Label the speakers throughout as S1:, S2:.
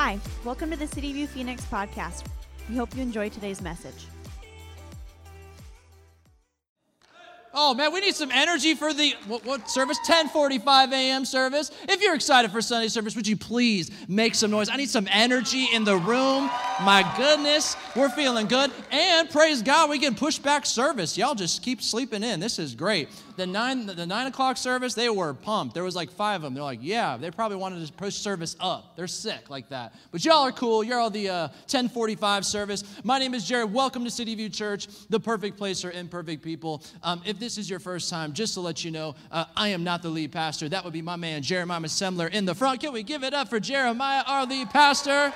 S1: Hi, welcome to the City View Phoenix podcast. We hope you enjoy today's message.
S2: Oh man, we need some energy for the what, what, service? 10:45 a.m. service. If you're excited for Sunday service, would you please make some noise? I need some energy in the room. My goodness, we're feeling good. And praise God, we can push back service. Y'all just keep sleeping in. This is great the nine the nine o'clock service, they were pumped. There was like five of them. They're like, yeah, they probably wanted to push service up. They're sick like that. But y'all are cool. You're all the uh, 1045 service. My name is Jared. Welcome to City View Church, the perfect place for imperfect people. Um, if this is your first time, just to let you know, uh, I am not the lead pastor. That would be my man Jeremiah Semler in the front. Can we give it up for Jeremiah, our lead pastor?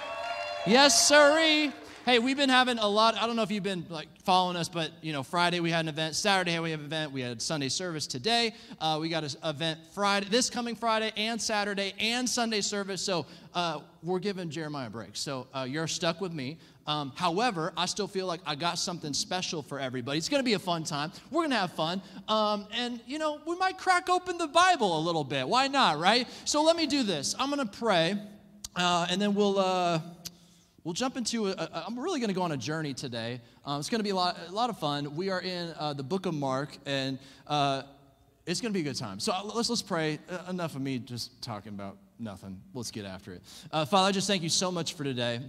S2: Yes, sirree. Hey, we've been having a lot. I don't know if you've been like following us, but you know, Friday we had an event. Saturday we have an event. We had Sunday service today. Uh, we got an event Friday, this coming Friday and Saturday and Sunday service. So uh, we're giving Jeremiah a break. So uh, you're stuck with me. Um, however, I still feel like I got something special for everybody. It's going to be a fun time. We're going to have fun. Um, and, you know, we might crack open the Bible a little bit. Why not, right? So let me do this. I'm going to pray, uh, and then we'll uh, We'll jump into, a, a, I'm really going to go on a journey today. Um, it's going to be a lot, a lot of fun. We are in uh, the book of Mark, and uh, it's going to be a good time. So uh, let's, let's pray. Uh, enough of me just talking about nothing. Let's get after it. Uh, Father, I just thank you so much for today.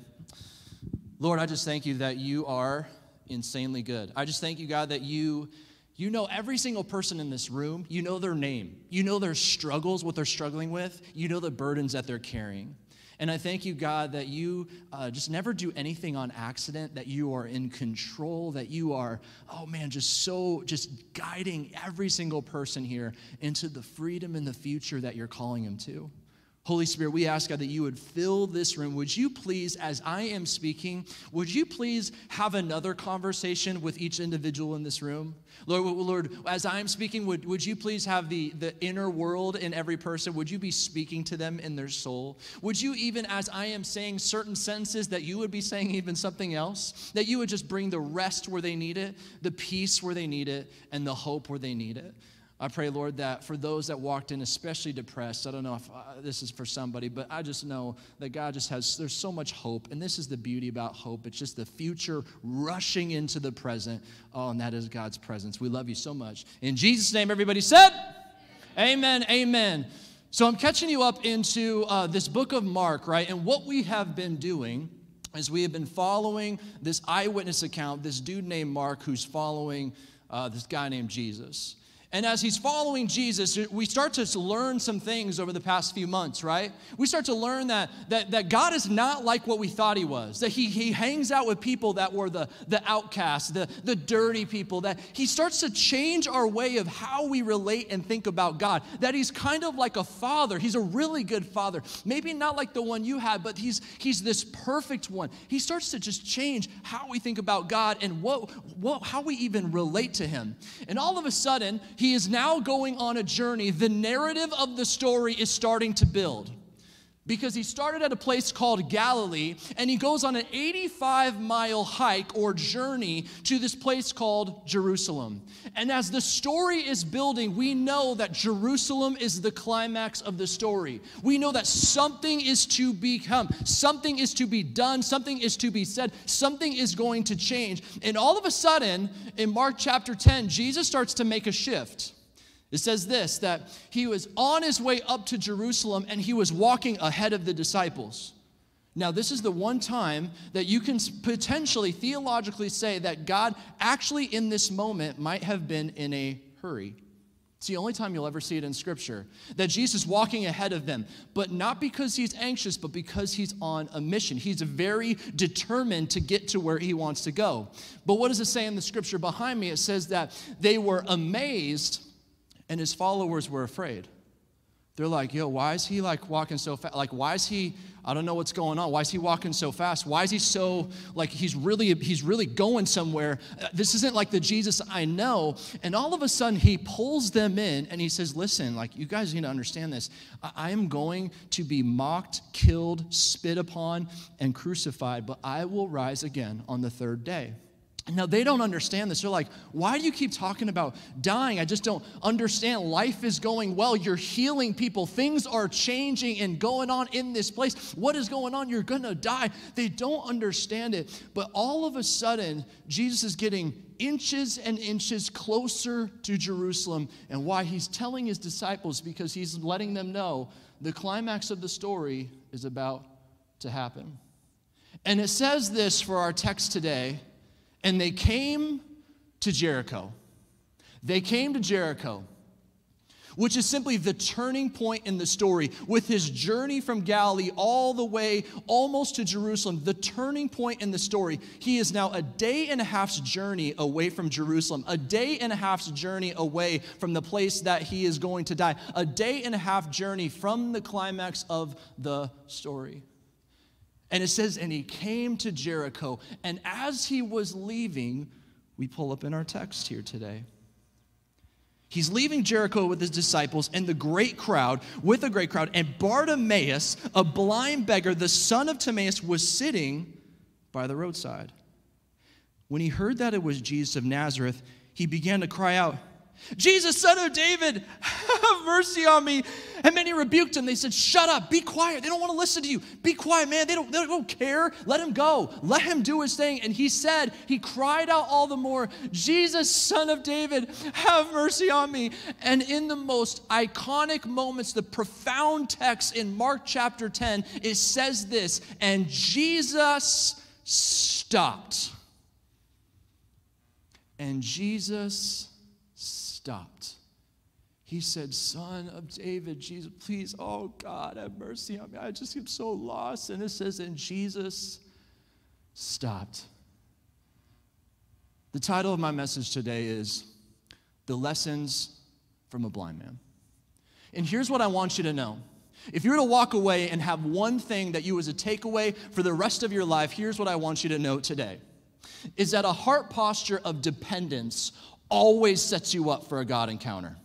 S2: Lord, I just thank you that you are insanely good. I just thank you, God, that you. You know every single person in this room. You know their name. You know their struggles, what they're struggling with. You know the burdens that they're carrying. And I thank you, God, that you uh, just never do anything on accident, that you are in control, that you are, oh man, just so, just guiding every single person here into the freedom and the future that you're calling them to. Holy Spirit, we ask God that you would fill this room. Would you please, as I am speaking, would you please have another conversation with each individual in this room? Lord, Lord, as I'm speaking, would, would you please have the, the inner world in every person? Would you be speaking to them in their soul? Would you, even as I am saying certain sentences, that you would be saying even something else? That you would just bring the rest where they need it, the peace where they need it, and the hope where they need it? I pray, Lord, that for those that walked in, especially depressed, I don't know if uh, this is for somebody, but I just know that God just has, there's so much hope. And this is the beauty about hope. It's just the future rushing into the present. Oh, and that is God's presence. We love you so much. In Jesus' name, everybody said, Amen, amen. amen. So I'm catching you up into uh, this book of Mark, right? And what we have been doing is we have been following this eyewitness account, this dude named Mark who's following uh, this guy named Jesus. And as he's following Jesus, we start to learn some things over the past few months, right? We start to learn that, that, that God is not like what we thought he was, that he, he hangs out with people that were the, the outcasts, the, the dirty people, that he starts to change our way of how we relate and think about God, that he's kind of like a father. He's a really good father. Maybe not like the one you had, but he's, he's this perfect one. He starts to just change how we think about God and what, what, how we even relate to him. And all of a sudden, he is now going on a journey. The narrative of the story is starting to build because he started at a place called Galilee and he goes on an 85 mile hike or journey to this place called Jerusalem. And as the story is building, we know that Jerusalem is the climax of the story. We know that something is to become, something is to be done, something is to be said, something is going to change. And all of a sudden, in Mark chapter 10, Jesus starts to make a shift. It says this that he was on his way up to Jerusalem and he was walking ahead of the disciples. Now, this is the one time that you can potentially theologically say that God actually in this moment might have been in a hurry. It's the only time you'll ever see it in Scripture that Jesus walking ahead of them, but not because he's anxious, but because he's on a mission. He's very determined to get to where he wants to go. But what does it say in the Scripture behind me? It says that they were amazed and his followers were afraid. They're like, yo, why is he like walking so fast? Like, why is he, I don't know what's going on. Why is he walking so fast? Why is he so, like, he's really, he's really going somewhere. Uh, this isn't like the Jesus I know. And all of a sudden, he pulls them in and he says, listen, like, you guys need to understand this. I am going to be mocked, killed, spit upon, and crucified, but I will rise again on the third day. Now, they don't understand this. They're like, why do you keep talking about dying? I just don't understand. Life is going well. You're healing people. Things are changing and going on in this place. What is going on? You're going to die. They don't understand it. But all of a sudden, Jesus is getting inches and inches closer to Jerusalem. And why he's telling his disciples, because he's letting them know the climax of the story is about to happen. And it says this for our text today and they came to Jericho. They came to Jericho, which is simply the turning point in the story. With his journey from Galilee all the way almost to Jerusalem, the turning point in the story, he is now a day and a half's journey away from Jerusalem, a day and a half's journey away from the place that he is going to die, a day and a half journey from the climax of the story. And it says, and he came to Jericho. And as he was leaving, we pull up in our text here today. He's leaving Jericho with his disciples and the great crowd, with a great crowd. And Bartimaeus, a blind beggar, the son of Timaeus, was sitting by the roadside. When he heard that it was Jesus of Nazareth, he began to cry out, Jesus, son of David, have mercy on me. And many rebuked him. They said, Shut up, be quiet. They don't want to listen to you. Be quiet, man. They don't, they don't care. Let him go. Let him do his thing. And he said, He cried out all the more, Jesus, son of David, have mercy on me. And in the most iconic moments, the profound text in Mark chapter 10, it says this, and Jesus stopped. And Jesus stopped. He said, Son of David, Jesus, please, oh God, have mercy on me. I just am so lost. And it says, and Jesus stopped. The title of my message today is The Lessons from a Blind Man. And here's what I want you to know. If you were to walk away and have one thing that you was a takeaway for the rest of your life, here's what I want you to know today. Is that a heart posture of dependence always sets you up for a God encounter.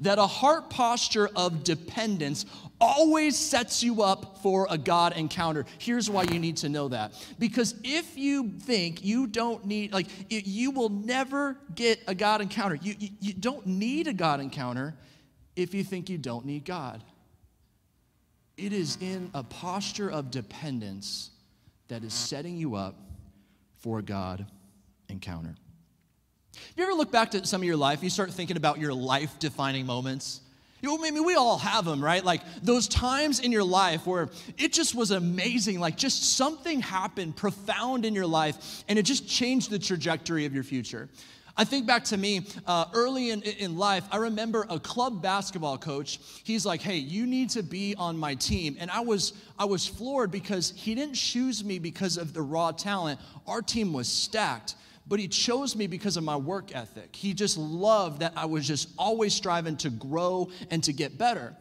S2: That a heart posture of dependence always sets you up for a God encounter. Here's why you need to know that. Because if you think you don't need, like, you will never get a God encounter. You, you, you don't need a God encounter if you think you don't need God. It is in a posture of dependence that is setting you up for a God encounter. You ever look back to some of your life, you start thinking about your life defining moments? You know, maybe we all have them, right? Like those times in your life where it just was amazing, like just something happened profound in your life and it just changed the trajectory of your future. I think back to me uh, early in, in life, I remember a club basketball coach. He's like, hey, you need to be on my team. And I was, I was floored because he didn't choose me because of the raw talent. Our team was stacked but he chose me because of my work ethic. He just loved that I was just always striving to grow and to get better.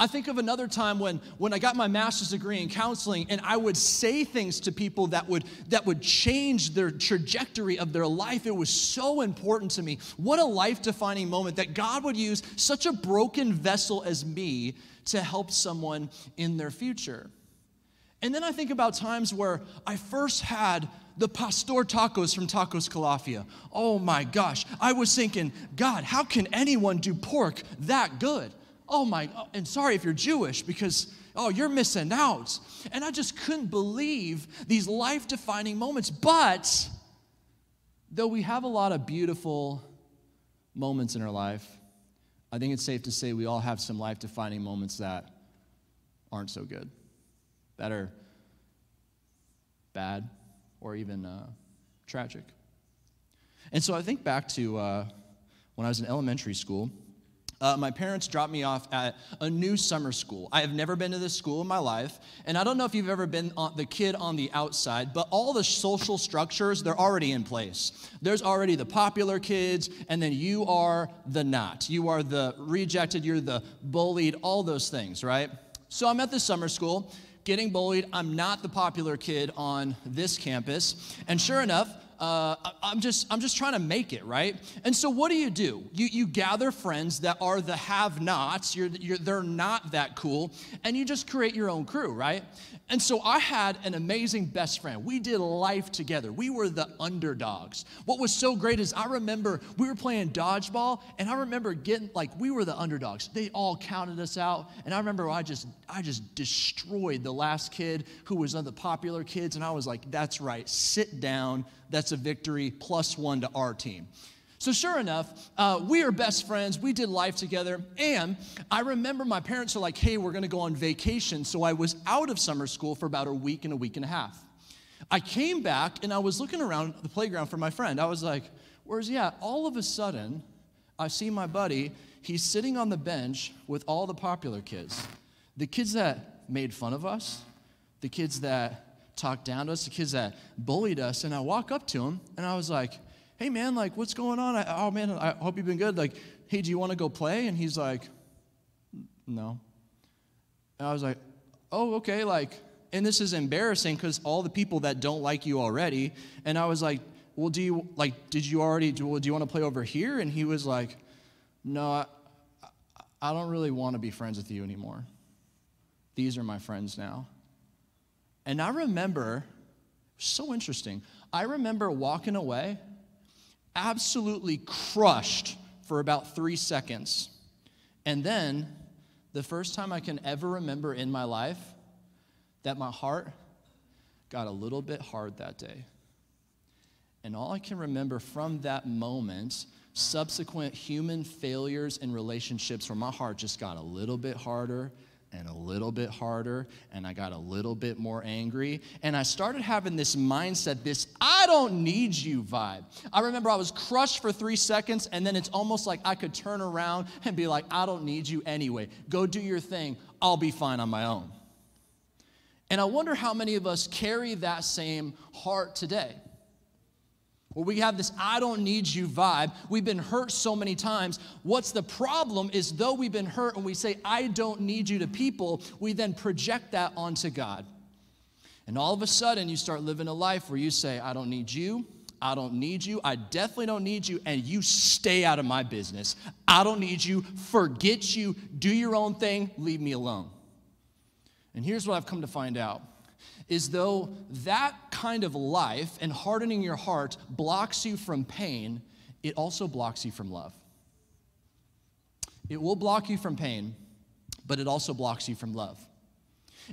S2: I think of another time when, when I got my master's degree in counseling and I would say things to people that would, that would change their trajectory of their life. It was so important to me. What a life defining moment that God would use such a broken vessel as me to help someone in their future. And then I think about times where I first had the pastor tacos from Tacos Calafia. Oh my gosh, I was thinking, God, how can anyone do pork that good? Oh my, and sorry if you're Jewish because, oh, you're missing out. And I just couldn't believe these life defining moments. But though we have a lot of beautiful moments in our life, I think it's safe to say we all have some life defining moments that aren't so good, that are bad, or even uh, tragic. And so I think back to uh, when I was in elementary school. Uh, my parents dropped me off at a new summer school. I have never been to this school in my life, and I don't know if you've ever been the kid on the outside, but all the social structures, they're already in place. There's already the popular kids, and then you are the not. You are the rejected, you're the bullied, all those things, right? So I'm at this summer school, getting bullied. I'm not the popular kid on this campus. And sure enough, uh, I'm just, I'm just trying to make it, right? And so what do you do? You, you gather friends that are the have-nots. You're, you're, they're not that cool, and you just create your own crew, right? And so I had an amazing best friend. We did life together. We were the underdogs. What was so great is I remember we were playing dodgeball, and I remember getting like we were the underdogs. They all counted us out, and I remember I just I just destroyed the last kid who was one of the popular kids, and I was like, "That's right, sit down. That's a victory. Plus one to our team." So, sure enough, uh, we are best friends. We did life together. And I remember my parents were like, hey, we're going to go on vacation. So, I was out of summer school for about a week and a week and a half. I came back and I was looking around the playground for my friend. I was like, where's he at? All of a sudden, I see my buddy. He's sitting on the bench with all the popular kids. The kids that made fun of us, the kids that talked down to us, the kids that bullied us. And I walk up to him and I was like, hey man, like what's going on? I, oh man, I hope you've been good. Like, hey, do you want to go play? And he's like, no. And I was like, oh, okay, like, and this is embarrassing because all the people that don't like you already. And I was like, well, do you, like, did you already, do, do you want to play over here? And he was like, no, I, I don't really want to be friends with you anymore. These are my friends now. And I remember, so interesting, I remember walking away absolutely crushed for about three seconds. And then, the first time I can ever remember in my life that my heart got a little bit hard that day. And all I can remember from that moment, subsequent human failures in relationships where my heart just got a little bit harder and a little bit harder, and I got a little bit more angry. And I started having this mindset, this I don't need you vibe. I remember I was crushed for three seconds, and then it's almost like I could turn around and be like, I don't need you anyway. Go do your thing. I'll be fine on my own. And I wonder how many of us carry that same heart today where we have this I don't need you vibe. We've been hurt so many times. What's the problem is though we've been hurt and we say, I don't need you to people, we then project that onto God. And all of a sudden, you start living a life where you say, I don't need you. I don't need you. I definitely don't need you. And you stay out of my business. I don't need you. Forget you. Do your own thing. Leave me alone. And here's what I've come to find out is though that kind of life and hardening your heart blocks you from pain, it also blocks you from love. It will block you from pain, but it also blocks you from love.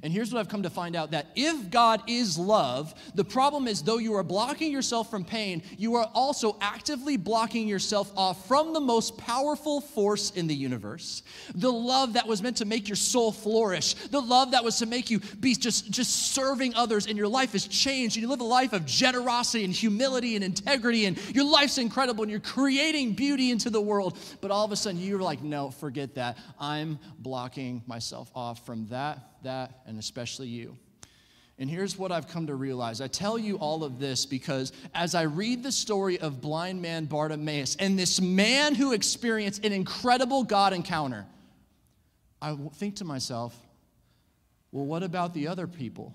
S2: And here's what I've come to find out that if God is love, the problem is though you are blocking yourself from pain, you are also actively blocking yourself off from the most powerful force in the universe. The love that was meant to make your soul flourish, the love that was to make you be just, just serving others, and your life has changed. And you live a life of generosity and humility and integrity, and your life's incredible, and you're creating beauty into the world. But all of a sudden, you're like, no, forget that. I'm blocking myself off from that that, and especially you. And here's what I've come to realize. I tell you all of this because as I read the story of blind man Bartimaeus and this man who experienced an incredible God encounter, I think to myself, well, what about the other people?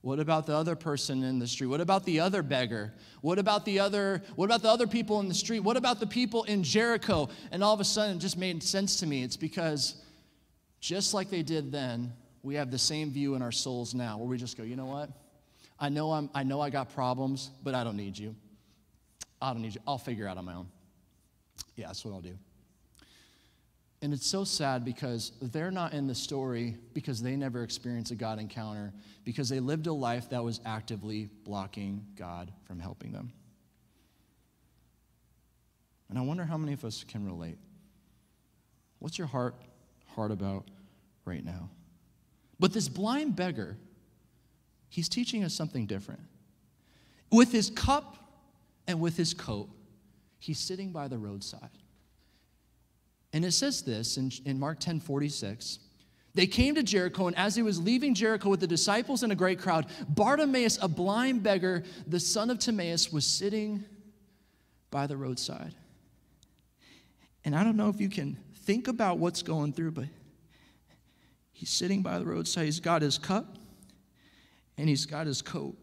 S2: What about the other person in the street? What about the other beggar? What about the other what about the other people in the street? What about the people in Jericho? And all of a sudden it just made sense to me. It's because just like they did then, we have the same view in our souls now where we just go, you know what? I know, I'm, I know I got problems, but I don't need you. I don't need you. I'll figure out on my own. Yeah, that's what I'll do. And it's so sad because they're not in the story because they never experienced a God encounter, because they lived a life that was actively blocking God from helping them. And I wonder how many of us can relate. What's your heart heart about right now? But this blind beggar, he's teaching us something different. With his cup and with his coat, he's sitting by the roadside. And it says this in, in Mark 10 46. They came to Jericho, and as he was leaving Jericho with the disciples and a great crowd, Bartimaeus, a blind beggar, the son of Timaeus, was sitting by the roadside. And I don't know if you can think about what's going through, but He's sitting by the roadside. He's got his cup and he's got his coat.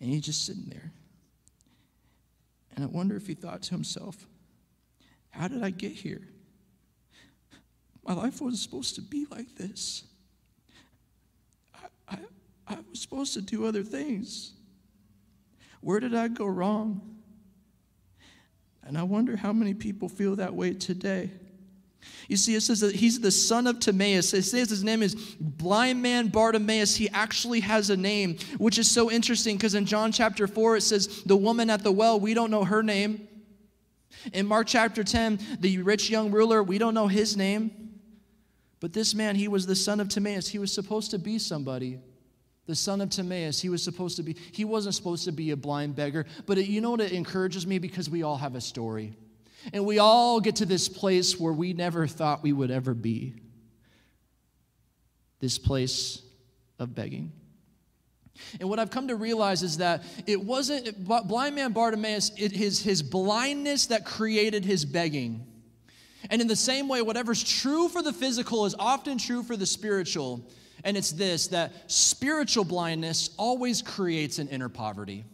S2: And he's just sitting there. And I wonder if he thought to himself, How did I get here? My life wasn't supposed to be like this. I, I, I was supposed to do other things. Where did I go wrong? And I wonder how many people feel that way today. You see, it says that he's the son of Timaeus. It says his name is blind man Bartimaeus. He actually has a name, which is so interesting because in John chapter 4, it says the woman at the well, we don't know her name. In Mark chapter 10, the rich young ruler, we don't know his name. But this man, he was the son of Timaeus. He was supposed to be somebody. The son of Timaeus, he was supposed to be, he wasn't supposed to be a blind beggar. But it, you know what it encourages me? Because we all have a story. And we all get to this place where we never thought we would ever be this place of begging. And what I've come to realize is that it wasn't blind man Bartimaeus, it, his, his blindness that created his begging. And in the same way, whatever's true for the physical is often true for the spiritual. And it's this that spiritual blindness always creates an inner poverty.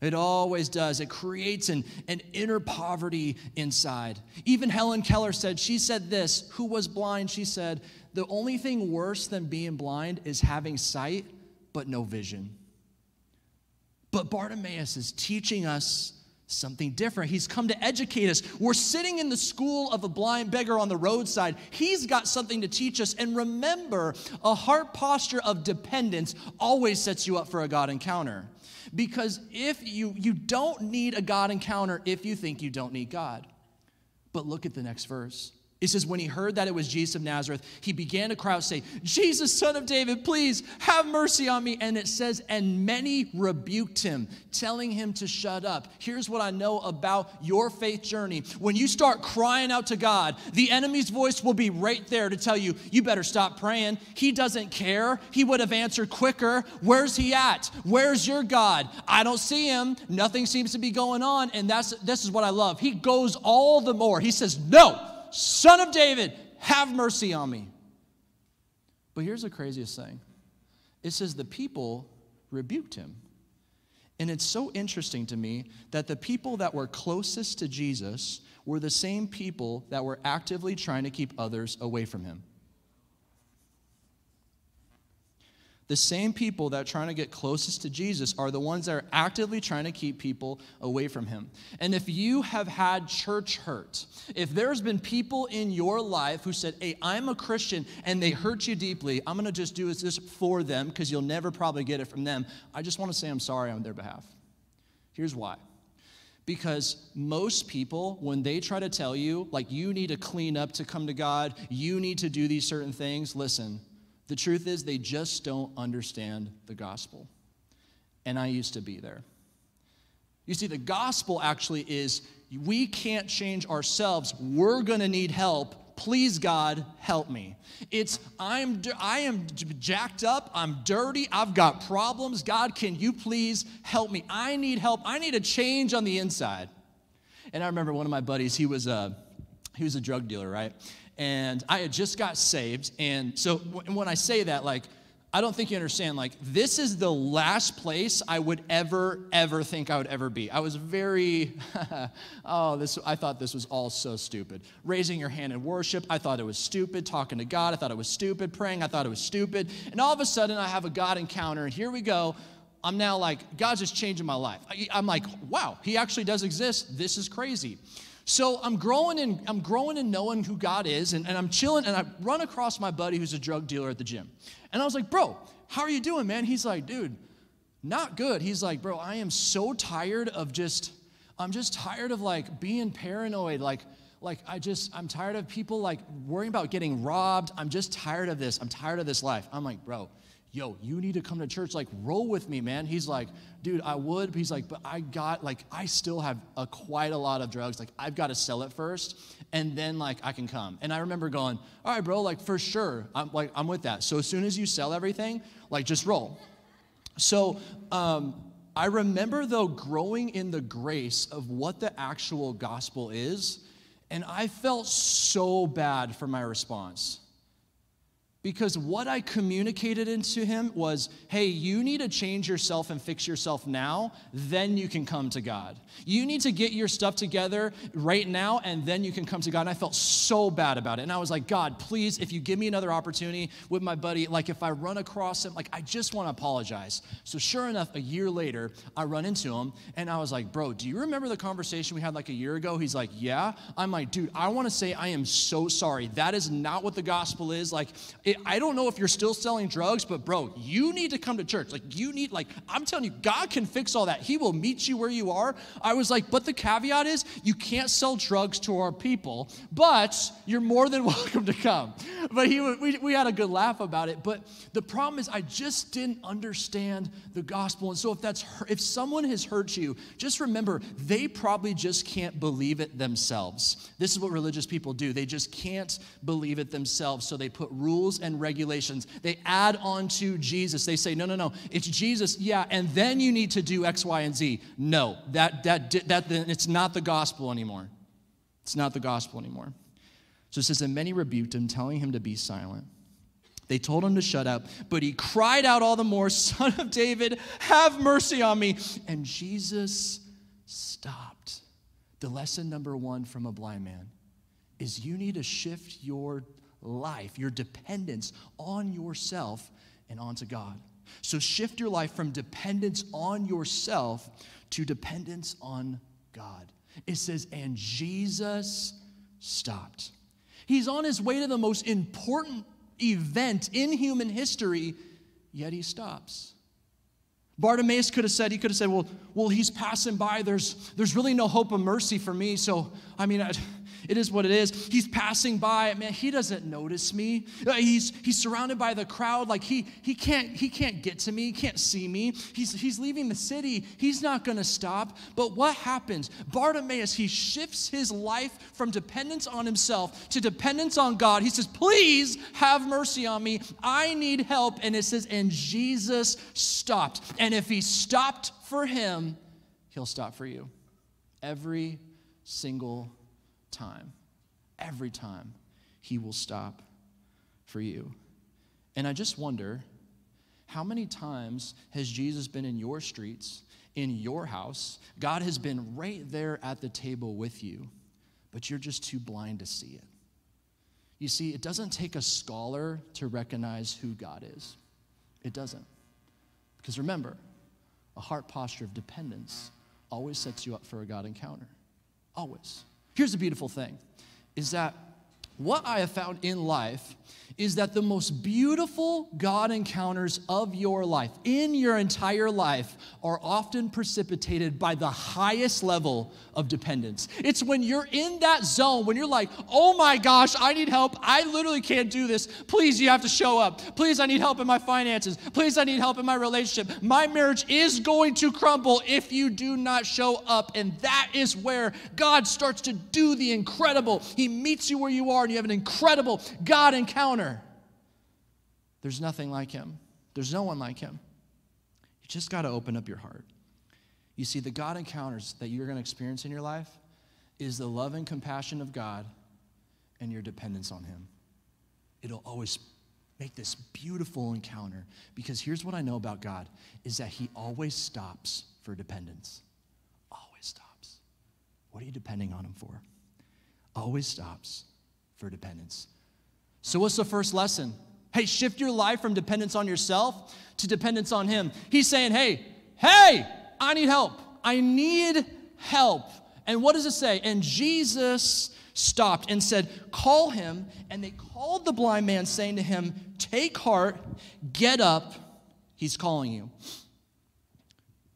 S2: It always does. It creates an, an inner poverty inside. Even Helen Keller said, she said this, who was blind, she said, the only thing worse than being blind is having sight but no vision. But Bartimaeus is teaching us something different. He's come to educate us. We're sitting in the school of a blind beggar on the roadside. He's got something to teach us. And remember, a heart posture of dependence always sets you up for a God encounter. Because if you you don't need a God encounter if you think you don't need God. But look at the next verse. It says, when he heard that it was Jesus of Nazareth, he began to cry out, say, Jesus, son of David, please have mercy on me. And it says, and many rebuked him, telling him to shut up. Here's what I know about your faith journey. When you start crying out to God, the enemy's voice will be right there to tell you, you better stop praying. He doesn't care. He would have answered quicker. Where's he at? Where's your God? I don't see him. Nothing seems to be going on. And that's this is what I love. He goes all the more. He says, no. Son of David, have mercy on me. But here's the craziest thing it says the people rebuked him. And it's so interesting to me that the people that were closest to Jesus were the same people that were actively trying to keep others away from him. The same people that are trying to get closest to Jesus are the ones that are actively trying to keep people away from him. And if you have had church hurt, if there's been people in your life who said, Hey, I'm a Christian, and they hurt you deeply, I'm gonna just do this for them because you'll never probably get it from them, I just wanna say I'm sorry on their behalf. Here's why. Because most people, when they try to tell you, like, you need to clean up to come to God, you need to do these certain things, listen, the truth is, they just don't understand the gospel. And I used to be there. You see, the gospel actually is we can't change ourselves. We're going to need help. Please, God, help me. It's I'm I am jacked up. I'm dirty. I've got problems. God, can you please help me? I need help. I need a change on the inside. And I remember one of my buddies. He was a he was a drug dealer, right? And I had just got saved. And so when I say that, like, I don't think you understand. Like, this is the last place I would ever, ever think I would ever be. I was very, oh, this, I thought this was all so stupid. Raising your hand in worship, I thought it was stupid. Talking to God, I thought it was stupid. Praying, I thought it was stupid. And all of a sudden, I have a God encounter, and here we go. I'm now like, God's just changing my life. I'm like, wow, He actually does exist. This is crazy. So I'm growing in, I'm growing in knowing who God is, and, and I'm chilling, and I run across my buddy who's a drug dealer at the gym. And I was like, bro, how are you doing, man? He's like, dude, not good. He's like, bro, I am so tired of just, I'm just tired of like being paranoid. Like, like I just, I'm tired of people like worrying about getting robbed. I'm just tired of this. I'm tired of this life. I'm like, bro, yo, you need to come to church, like, roll with me, man. He's like, dude, I would. He's like, but I got, like, I still have a, quite a lot of drugs. Like, I've got to sell it first, and then, like, I can come. And I remember going, all right, bro, like, for sure. I'm like, I'm with that. So as soon as you sell everything, like, just roll. So, um, I remember, though, growing in the grace of what the actual gospel is, and I felt so bad for my response. Because what I communicated into him was hey, you need to change yourself and fix yourself now, then you can come to God. You need to get your stuff together right now, and then you can come to God. And I felt so bad about it. And I was like, God, please, if you give me another opportunity with my buddy, like if I run across him, like I just want to apologize. So sure enough, a year later, I run into him, and I was like, bro, do you remember the conversation we had like a year ago? He's like, yeah. I'm like, dude, I want to say I am so sorry. That is not what the gospel is. Like, it, I don't know if you're still selling drugs, but bro, you need to come to church. Like, you need, like, I'm telling you, God can fix all that. He will meet you where you are. I was like, but the caveat is you can't sell drugs to our people, but you're more than welcome to come. But he, we, we had a good laugh about it. But the problem is, I just didn't understand the gospel. And so if that's, if someone has hurt you, just remember, they probably just can't believe it themselves. This is what religious people do. They just can't believe it themselves. So they put rules and regulations. They add on to Jesus. They say, no, no, no, it's Jesus, yeah, and then you need to do X, Y, and Z. No, that, that, that, it's not the gospel anymore. It's not the gospel anymore. So it says, and many rebuked him, telling him to be silent. They told him to shut up, but he cried out all the more, Son of David, have mercy on me. And Jesus stopped. The lesson number one from a blind man is you need to shift your life, your dependence on yourself and onto God. So shift your life from dependence on yourself to dependence on God. It says, and Jesus stopped. He's on his way to the most important event in human history, yet he stops. Bartimaeus could have said, he could have said, well, well, he's passing by. There's, there's really no hope of mercy for me. So, I mean, I, it is what it is. He's passing by. Man, he doesn't notice me. Uh, he's, he's surrounded by the crowd. Like he, he, can't, he can't get to me. He can't see me. He's, he's leaving the city. He's not going to stop. But what happens? Bartimaeus, he shifts his life from dependence on himself to dependence on God. He says, Please have mercy on me. I need help. And it says, And Jesus stopped. And if he stopped for him, he'll stop for you. Every single time, every time, He will stop for you. And I just wonder how many times has Jesus been in your streets, in your house? God has been right there at the table with you, but you're just too blind to see it. You see, it doesn't take a scholar to recognize who God is. It doesn't. Because remember, a heart posture of dependence always sets you up for a God encounter. Always. Here's the beautiful thing is that what I have found in life is that the most beautiful God encounters of your life, in your entire life, are often precipitated by the highest level of dependence. It's when you're in that zone, when you're like, oh my gosh, I need help. I literally can't do this. Please, you have to show up. Please, I need help in my finances. Please, I need help in my relationship. My marriage is going to crumble if you do not show up. And that is where God starts to do the incredible. He meets you where you are, and you have an incredible God encounter. There's nothing like him, there's no one like him. You just got to open up your heart. You see, the God encounters that you're going to experience in your life is the love and compassion of God and your dependence on Him. It'll always make this beautiful encounter because here's what I know about God is that He always stops for dependence. Always stops. What are you depending on Him for? Always stops for dependence. So, what's the first lesson? Hey, shift your life from dependence on yourself to dependence on Him. He's saying, hey, hey, I need help. I need help. And what does it say? And Jesus stopped and said, Call him. And they called the blind man, saying to him, Take heart, get up, he's calling you.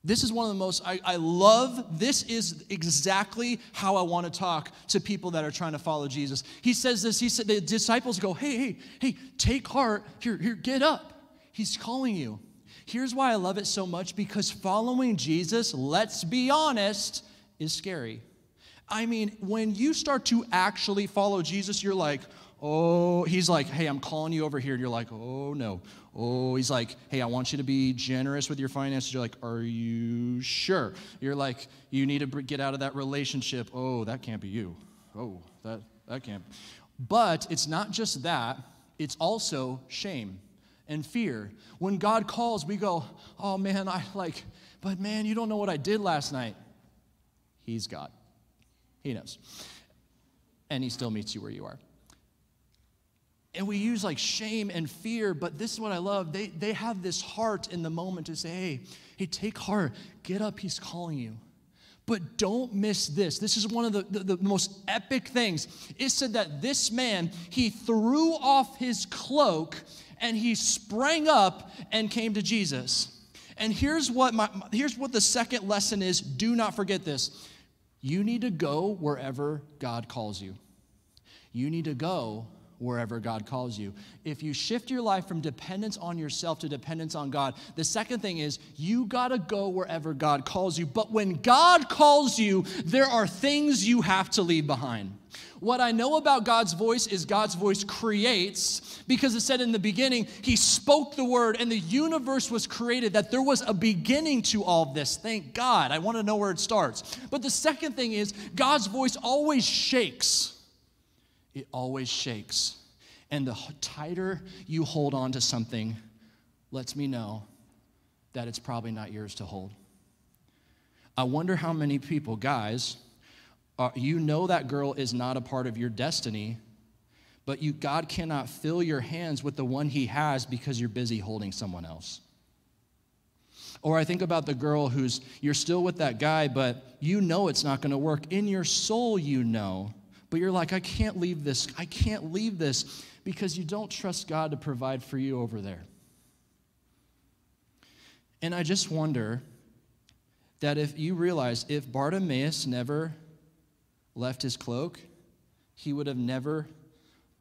S2: This is one of the most, I, I, love, this is exactly how I want to talk to people that are trying to follow Jesus. He says this, he said, the disciples go, hey, hey, hey, take heart, here, here, get up. He's calling you. Here's why I love it so much because following Jesus, let's be honest, is scary. I mean, when you start to actually follow Jesus, you're like, oh, he's like, hey, I'm calling you over here. And you're like, oh no, Oh, he's like, hey, I want you to be generous with your finances. You're like, are you sure? You're like, you need to get out of that relationship. Oh, that can't be you. Oh, that, that can't. But it's not just that. it's also shame and fear. When God calls, we go, oh man, I like, but man, you don't know what I did last night. He's God. He knows. And He still meets you where you are. And we use like shame and fear, but this is what I love. They, they have this heart in the moment to say, hey, hey, take heart, get up, He's calling you. But don't miss this. This is one of the, the, the, most epic things. It said that this man, he threw off his cloak and he sprang up and came to Jesus. And here's what, my, here's what the second lesson is do not forget this. You need to go wherever God calls you. You need to go wherever God calls you. If you shift your life from dependence on yourself to dependence on God, the second thing is you got to go wherever God calls you. But when God calls you, there are things you have to leave behind. What I know about God's voice is God's voice creates because it said in the beginning, He spoke the word and the universe was created, that there was a beginning to all this. Thank God. I want to know where it starts. But the second thing is, God's voice always shakes it always shakes. And the tighter you hold on to something, lets me know that it's probably not yours to hold. I wonder how many people, guys, uh, you know that girl is not a part of your destiny, but you, God cannot fill your hands with the one He has because you're busy holding someone else. Or I think about the girl who's, you're still with that guy, but you know it's not gonna work. In your soul, you know but you're like, I can't leave this. I can't leave this because you don't trust God to provide for you over there. And I just wonder that if you realize if Bartimaeus never left his cloak, he would have never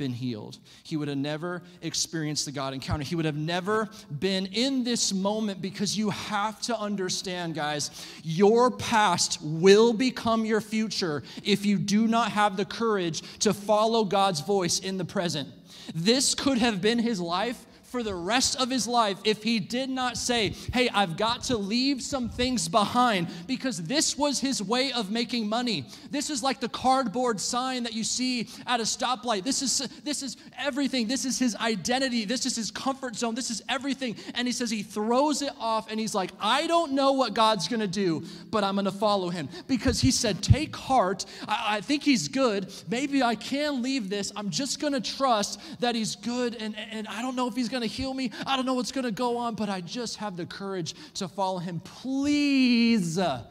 S2: been healed. He would have never experienced the God encounter. He would have never been in this moment because you have to understand, guys, your past will become your future if you do not have the courage to follow God's voice in the present. This could have been his life for the rest of his life if he did not say, Hey, I've got to leave some things behind because this was his way of making money. This is like the cardboard sign that you see at a stoplight. This is, this is everything. This is his identity. This is his comfort zone. This is everything. And he says he throws it off and he's like, I don't know what God's gonna do, but I'm gonna follow him because he said, Take heart. I, I think he's good. Maybe I can leave this. I'm just gonna trust that he's good and, and I don't know if he's gonna to heal me. I don't know what's going to go on, but I just have the courage to follow him. Please uh,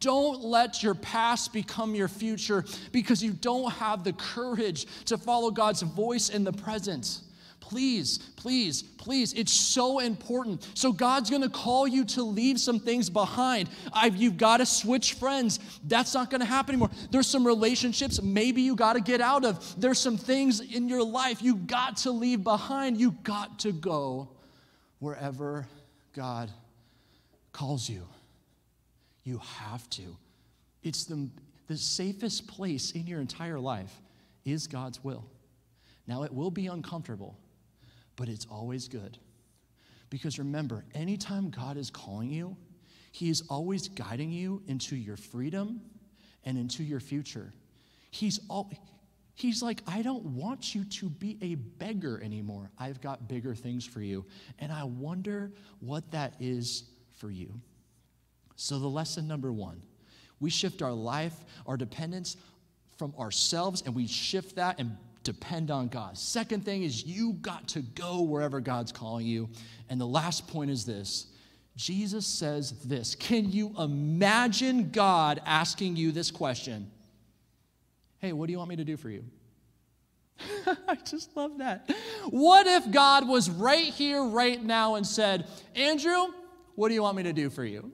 S2: don't let your past become your future because you don't have the courage to follow God's voice in the present. Please, please, please. It's so important. So, God's gonna call you to leave some things behind. I've, you've gotta switch friends. That's not gonna happen anymore. There's some relationships maybe you gotta get out of. There's some things in your life you got to leave behind. You got to go wherever God calls you. You have to. It's the, the safest place in your entire life is God's will. Now, it will be uncomfortable but it's always good. Because remember, anytime God is calling you, He is always guiding you into your freedom and into your future. He's all, He's like, I don't want you to be a beggar anymore. I've got bigger things for you. And I wonder what that is for you. So, the lesson number one we shift our life, our dependence from ourselves, and we shift that and depend on God. Second thing is you got to go wherever God's calling you. And the last point is this Jesus says this Can you imagine God asking you this question? Hey, what do you want me to do for you? I just love that. What if God was right here, right now, and said, Andrew, what do you want me to do for you?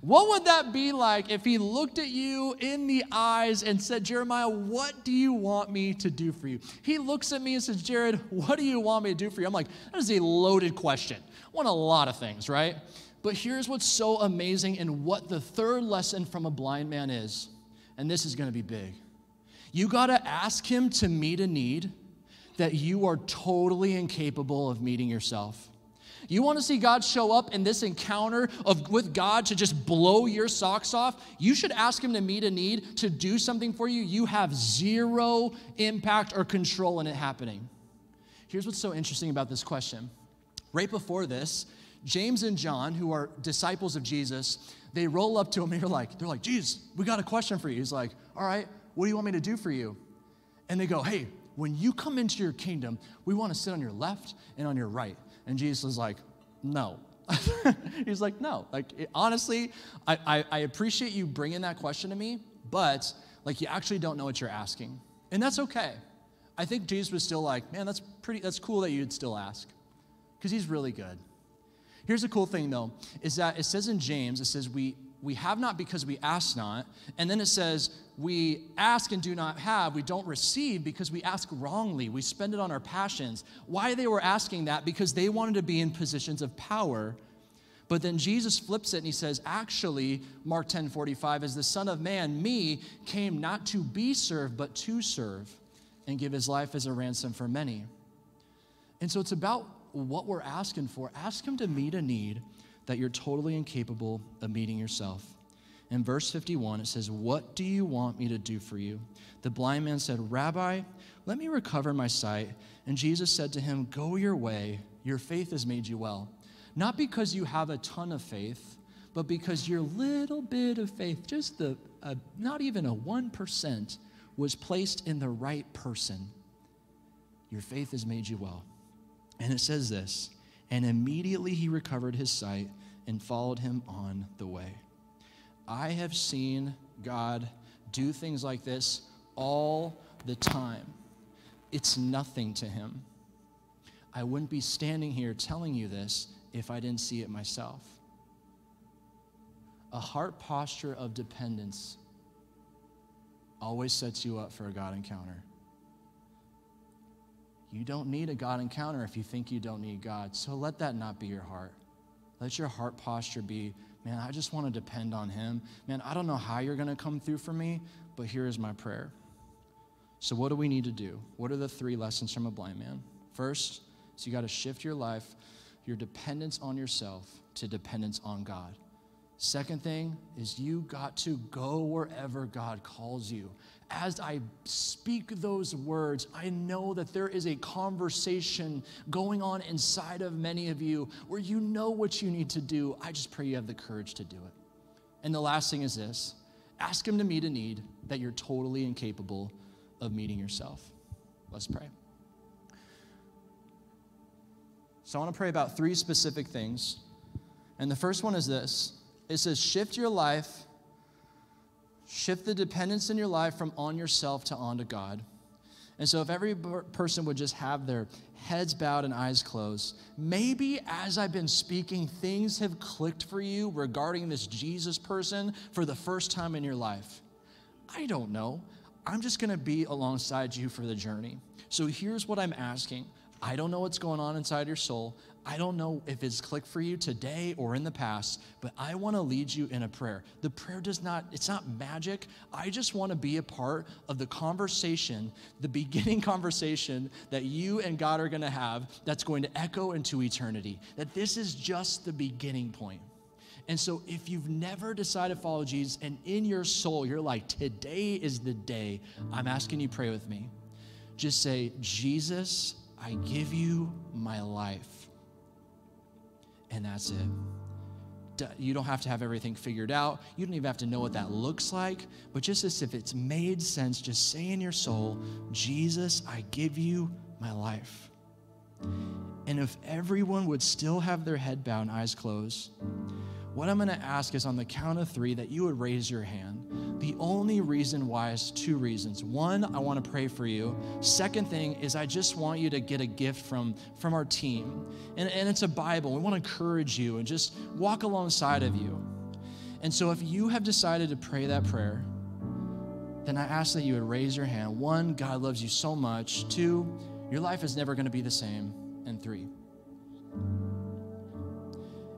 S2: What would that be like if he looked at you in the eyes and said, Jeremiah, what do you want me to do for you? He looks at me and says, Jared, what do you want me to do for you? I'm like, that is a loaded question. I want a lot of things, right? But here's what's so amazing and what the third lesson from a blind man is, and this is gonna be big. You gotta ask him to meet a need that you are totally incapable of meeting yourself. You want to see God show up in this encounter of with God to just blow your socks off? You should ask him to meet a need, to do something for you. You have zero impact or control in it happening. Here's what's so interesting about this question. Right before this, James and John, who are disciples of Jesus, they roll up to him and they're like, they're like, Jesus, we got a question for you. He's like, all right, what do you want me to do for you? And they go, hey, when you come into your kingdom, we want to sit on your left and on your right. And Jesus was like, no. He's like, no. Like, it, honestly, I, I, I appreciate you bringing that question to me, but like, you actually don't know what you're asking. And that's okay. I think Jesus was still like, man, that's pretty, that's cool that you'd still ask because he's really good. Here's the cool thing though, is that it says in James, it says we we have not because we ask not. And then it says, we ask and do not have. We don't receive because we ask wrongly. We spend it on our passions. Why they were asking that? Because they wanted to be in positions of power. But then Jesus flips it and he says, actually, Mark 10 45, as the Son of Man, me, came not to be served, but to serve and give his life as a ransom for many. And so it's about what we're asking for. Ask him to meet a need that you're totally incapable of meeting yourself. In verse 51, it says, What do you want me to do for you? The blind man said, Rabbi, let me recover my sight. And Jesus said to him, Go your way, your faith has made you well. Not because you have a ton of faith, but because your little bit of faith, just the, uh, not even a 1%, was placed in the right person. Your faith has made you well. And it says this and immediately he recovered his sight and followed him on the way. I have seen God do things like this all the time. It's nothing to him. I wouldn't be standing here telling you this if I didn't see it myself. A heart posture of dependence always sets you up for a God encounter. You don't need a God encounter if you think you don't need God. So let that not be your heart. Let your heart posture be, man, I just want to depend on Him. Man, I don't know how you're going to come through for me, but here is my prayer. So, what do we need to do? What are the three lessons from a blind man? First, so you got to shift your life, your dependence on yourself, to dependence on God. Second thing is you got to go wherever God calls you as I speak those words, I know that there is a conversation going on inside of many of you where you know what you need to do. I just pray you have the courage to do it. And the last thing is this ask Him to meet a need that you're totally incapable of meeting yourself. Let's pray. So I want to pray about three specific things. And the first one is this it says, shift your life Shift the dependence in your life from on yourself to onto God. And so, if every person would just have their heads bowed and eyes closed, maybe as I've been speaking, things have clicked for you regarding this Jesus person for the first time in your life. I don't know. I'm just gonna be alongside you for the journey. So, here's what I'm asking I don't know what's going on inside your soul. I don't know if it's clicked for you today or in the past, but I want to lead you in a prayer. The prayer does not, it's not magic. I just want to be a part of the conversation, the beginning conversation that you and God are going to have that's going to echo into eternity. That this is just the beginning point. And so, if you've never decided to follow Jesus and in your soul you're like, today is the day, I'm asking you pray with me. Just say, Jesus, I give you my life and that's it. You don't have to have everything figured out. You don't even have to know what that looks like. But just as if it's made sense, just say in your soul, Jesus, I give you my life. And if everyone would still have their head bowed eyes closed, what I'm going to ask is on the count of three that you would raise your hand. The only reason why is two reasons. One, I want to pray for you. Second thing is I just want you to get a gift from, from our team. And, and it's a Bible. We want to encourage you and just walk alongside of you. And so if you have decided to pray that prayer, then I ask that you would raise your hand. One, God loves you so much. Two, your life is never going to be the same. And three,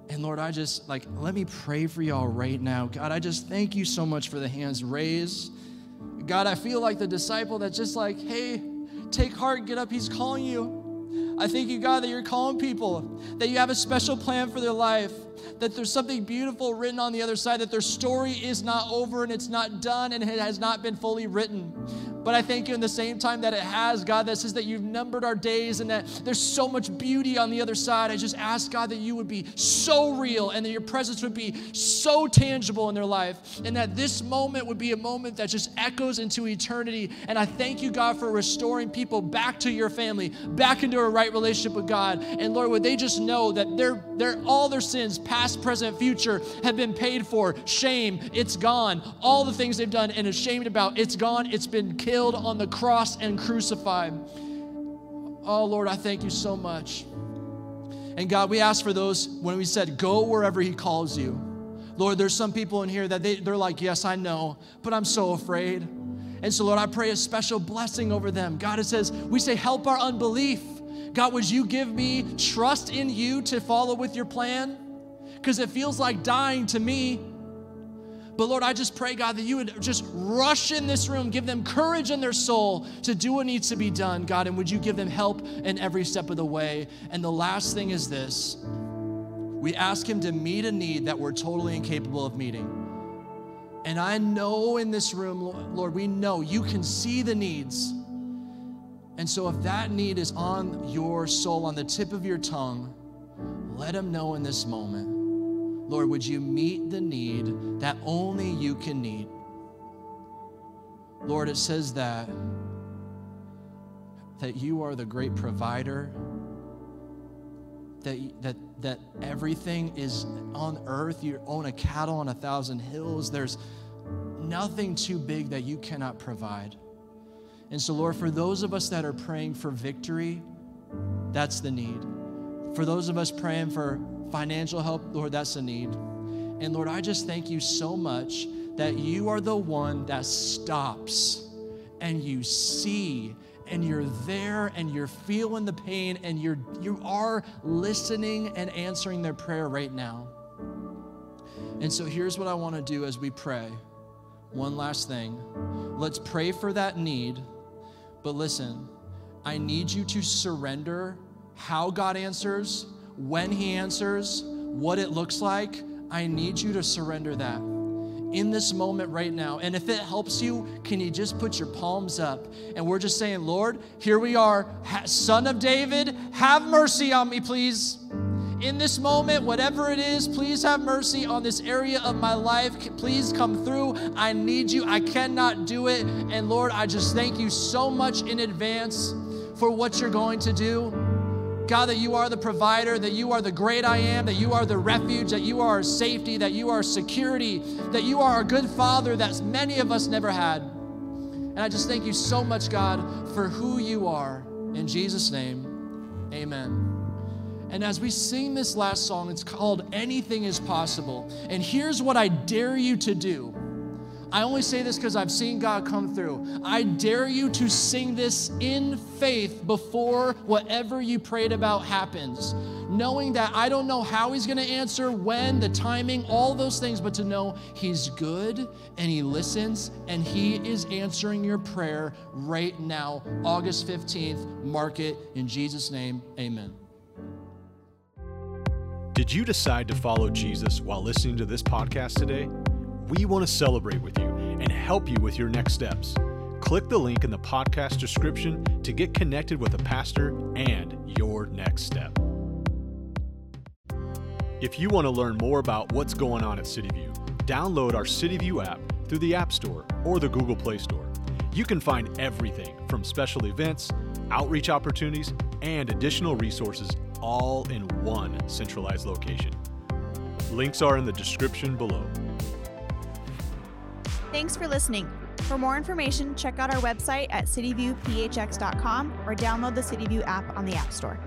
S2: and Lord, I just like, let me pray for y'all right now. God, I just thank you so much for the hands raised. God, I feel like the disciple that's just like, hey, take heart, get up, he's calling you. I thank you, God, that you're calling people, that you have a special plan for their life, that there's something beautiful written on the other side, that their story is not over and it's not done and it has not been fully written. But I thank you in the same time that it has, God, that says that you've numbered our days and that there's so much beauty on the other side. I just ask, God, that you would be so real and that your presence would be so tangible in their life and that this moment would be a moment that just echoes into eternity. And I thank you, God, for restoring people back to your family, back into a right relationship with God. And Lord, would they just know that their, their, all their sins, past, present, future, have been paid for. Shame, it's gone. All the things they've done and ashamed about, it's gone. It's been killed killed on the cross and crucified. Oh, Lord, I thank you so much. And God, we ask for those when we said, go wherever He calls you. Lord, there's some people in here that they, they're like, yes, I know, but I'm so afraid. And so, Lord, I pray a special blessing over them. God, it says, we say, help our unbelief. God, would you give me trust in you to follow with your plan? Because it feels like dying to me. But Lord, I just pray, God, that you would just rush in this room, give them courage in their soul to do what needs to be done, God, and would you give them help in every step of the way? And the last thing is this we ask Him to meet a need that we're totally incapable of meeting. And I know in this room, Lord, we know you can see the needs. And so if that need is on your soul, on the tip of your tongue, let Him know in this moment. Lord, would you meet the need that only you can meet? Lord, it says that that you are the great provider, that, that, that everything is on earth. You own a cattle on a thousand hills. There's nothing too big that you cannot provide. And so, Lord, for those of us that are praying for victory, that's the need. For those of us praying for financial help, Lord, that's a need. And Lord, I just thank you so much that you are the one that stops and you see and you're there and you're feeling the pain and you're you are listening and answering their prayer right now. And so here's what I want to do as we pray. One last thing. Let's pray for that need. But listen, I need you to surrender how God answers when He answers, what it looks like, I need you to surrender that in this moment right now. And if it helps you, can you just put your palms up? And we're just saying, Lord, here we are, Son of David, have mercy on me, please. In this moment, whatever it is, please have mercy on this area of my life. Please come through. I need you. I cannot do it. And Lord, I just thank you so much in advance for what you're going to do. God, that you are the provider, that you are the great I am, that you are the refuge, that you are our safety, that you are security, that you are a good father that many of us never had. And I just thank you so much, God, for who you are. In Jesus' name, amen. And as we sing this last song, it's called Anything is Possible. And here's what I dare you to do I only say this because I've seen God come through. I dare you to sing this in faith before whatever you prayed about happens, knowing that I don't know how He's going to answer, when, the timing, all those things, but to know He's good and He listens and He is answering your prayer right now, August 15th. Mark it in Jesus' name. Amen.
S3: Did you decide to follow Jesus while listening to this podcast today? We want to celebrate with you and help you with your next steps. Click the link in the podcast description to get connected with a pastor and your next step. If you want to learn more about what's going on at CityView, download our CityView app through the App Store or the Google Play Store. You can find everything from special events, outreach opportunities, and additional resources all in one centralized location. Links are in the description below.
S1: Thanks for listening. For more information, check out our website at cityviewphx.com or download the CityView app on the App Store.